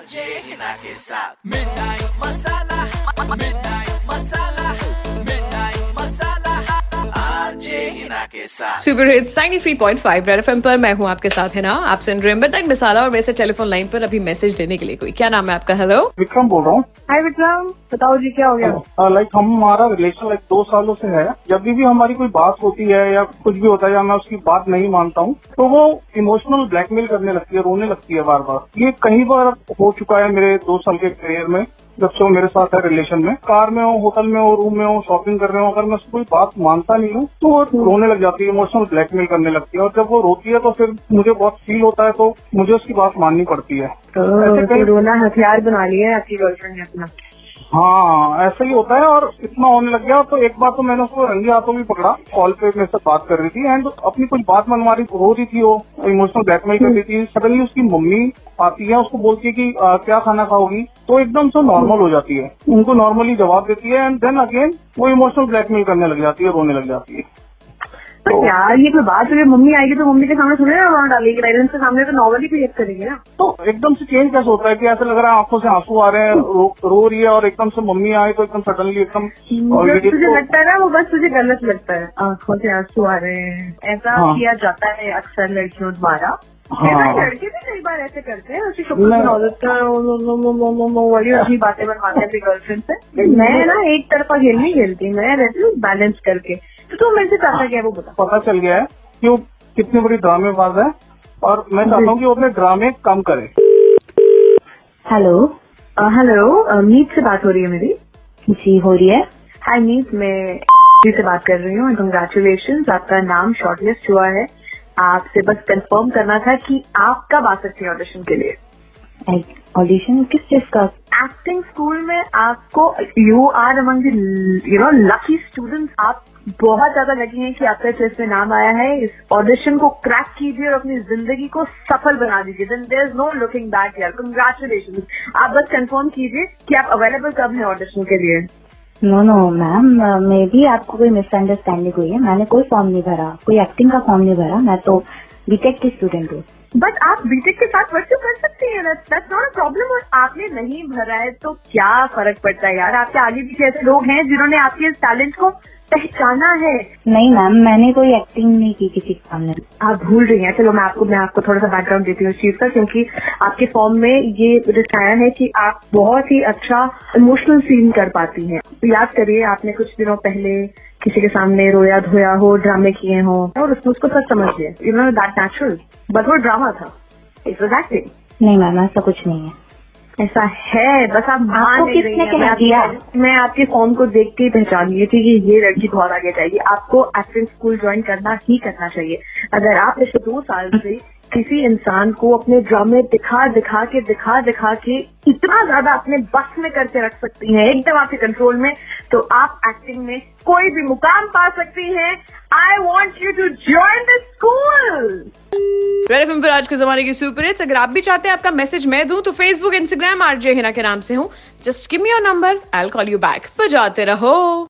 RJ Hina के साथ मिठाई masala masala super hits 93.5 Red FM पर मैं हूँ आपके साथ है ना? आप सुन रहे हैं मिडनाइट मसाला और मेरे से टेलीफोन लाइन पर अभी मैसेज देने के लिए कोई। क्या नाम है आपका? हेलो विक्रम बोल रहा हूँ। हाय विक्रम। बताओ जी क्या हो गया? लाइक हम हमारा रिलेशन लाइक दो सालों से है। जब भी हमारी कोई बात होती है या कुछ भी होता है या मैं उसकी बात नहीं मानता हूँ तो वो इमोशनल ब्लैकमेल करने लगती है रोने लगती है बार बार ये कई बार हो चुका है मेरे दो साल के करियर में। जब से वो मेरे साथ है रिलेशन में। कार में हो होटल में हो रूम में हो शॉपिंग कर रहे हो अगर मैं उसकी कोई बात मानता नहीं हूँ तो वो रोने लग जाती है इमोशनल ब्लैकमेल करने लगती है। और जब वो रोती है तो फिर मुझे बहुत फील होता है तो मुझे उसकी बात माननी पड़ती है। तो रोना हथियार बना लिया है आपकी गर्लफ्रेंड ने अपना? हाँ ऐसा ही होता है और इतना होने लग गया तो एक बार तो मैंने उसको रंगे हाथों भी पकड़ा कॉल पे मेरे से बात कर रही थी एंड अपनी कुछ बात मनवा रही रो रही थी वो इमोशनल ब्लैकमेल कर रही थी। सडनली उसकी मम्मी आती है उसको बोलती है कि आ, क्या खाना खाओगी? तो एकदम से नॉर्मल हो जाती है। उनको नॉर्मली जवाब देती है एंड देन अगेन वो इमोशनल ब्लैकमेल करने लग जाती है रोने लग जाती है। तो यार ये कोई बात हुई मम्मी आएगी तो मम्मी के सामने थोड़ी ना वहाँ डालेगी पेरेंट्स के सामने तो नॉर्मली बिहेव करेंगे ना। तो एकदम से चेंज कैसे होता है कि ऐसा लग रहा है आँखों से आँसू आ रहे हैं रो, रो रही है और एकदम से मम्मी आए तो एकदम सडनली एकदम तुझे तो- लगता है ना वो बस तुझे गलत लगता है। आँखों से आँसू आ रहे हैं। ऐसा हाँ। किया जाता है अक्सर लड़कियों द्वारा। हाँ। लड़के भी कई बार ऐसे करते हैं वाली अभी बातें बनवाते हैं अपनी गर्लफ्रेंड से। मैं ना एक तरफा खेल नहीं खेलती मैं रहती हूँ बैलेंस करके। तो तू मेरे से चाहता क्या है वो बता। पता चल गया है कि वो कितनी बड़ी ड्रामेबाज है और मैं चाहता हूँ कि वो अपने ड्रामे कम करे। हेलो। हेलो मीत से बात हो रही है मेरी? जी हो रही है। हाय मीत मैं जी से बात कर रही हूँ। कंग्रेचुलेशन आपका नाम शॉर्टलिस्ट हुआ है। आपसे बस कंफर्म करना था कि आप कब आ सकती हैं ऑडिशन के लिए। ऑडिशन किस चीज़ का? एक्टिंग स्कूल में आपको you are among you know lucky students आप बहुत ज़्यादा लगी हैं कि आपका चेस में नाम आया है। इस ऑडिशन को क्रैक कीजिए और अपनी ज़िंदगी को सफल बना दीजिए। Then there is no looking back यार। कंग्रेचुलेशन आप बस कंफर्म कीजिए कि आप अवेलेबल कब हैं ऑडिशन के लिए। नो नो मैम मे भी आपको कोई मिसअंडरस्टैंडिंग हुई है। मैंने कोई फॉर्म नहीं भरा। कोई एक्टिंग का फॉर्म नहीं भरा। मैं तो बीटेक की स्टूडेंट हूँ। बट आप बीटेक के साथ वर्क सकती हैं दैट्स नॉट अ प्रॉब्लम और आपने नहीं भरा है तो क्या फ़र्क पड़ता है यार? आपके आगे पीछे ऐसे लोग हैं जिन्होंने आपके इस टैलेंट को पहचाना है। नहीं मैम मैंने कोई एक्टिंग नहीं की किसी के सामने। आप भूल रही हैं। चलो मैं आपको मैं आपको थोड़ा सा बैकग्राउंड देती हूँ इस चीज़ का क्योंकि आपके फॉर्म में ये दिखाया है कि आप बहुत ही अच्छा इमोशनल सीन कर पाती हैं। तो याद करिए आपने कुछ दिनों पहले किसी के सामने रोया धोया हो ड्रामे किए हो और उसको उसको सच समझिए। You know that natural but वो ड्रामा था। इट वॉज़ एक्टिंग नहीं मैम ऐसा कुछ नहीं है। ऐसा है बस आप आपको किसने कह दिया? मैं आपके फॉर्म को देख के पहचान गई थी कि ये लड़की बहुत आगे जाएगी। आपको एक्टिंग स्कूल ज्वाइन करना ही करना चाहिए। अगर आप पिछले दो साल से किसी इंसान को अपने ड्रामे दिखा दिखा के, दिखा दिखा के इतना ज़्यादा अपने बस में करके रख सकती हैं एकदम आपके कंट्रोल में तो आप एक्टिंग में कोई भी मुकाम पा सकती हैं। I want you to join the school पर आज के जमाने की सुपर हिट्स अगर आप भी चाहते हैं आपका मैसेज मैं दूँ तो फेसबुक इंस्टाग्राम आरजे हिना के नाम से हूँ। Just give me your number I call you back बजाते रहो।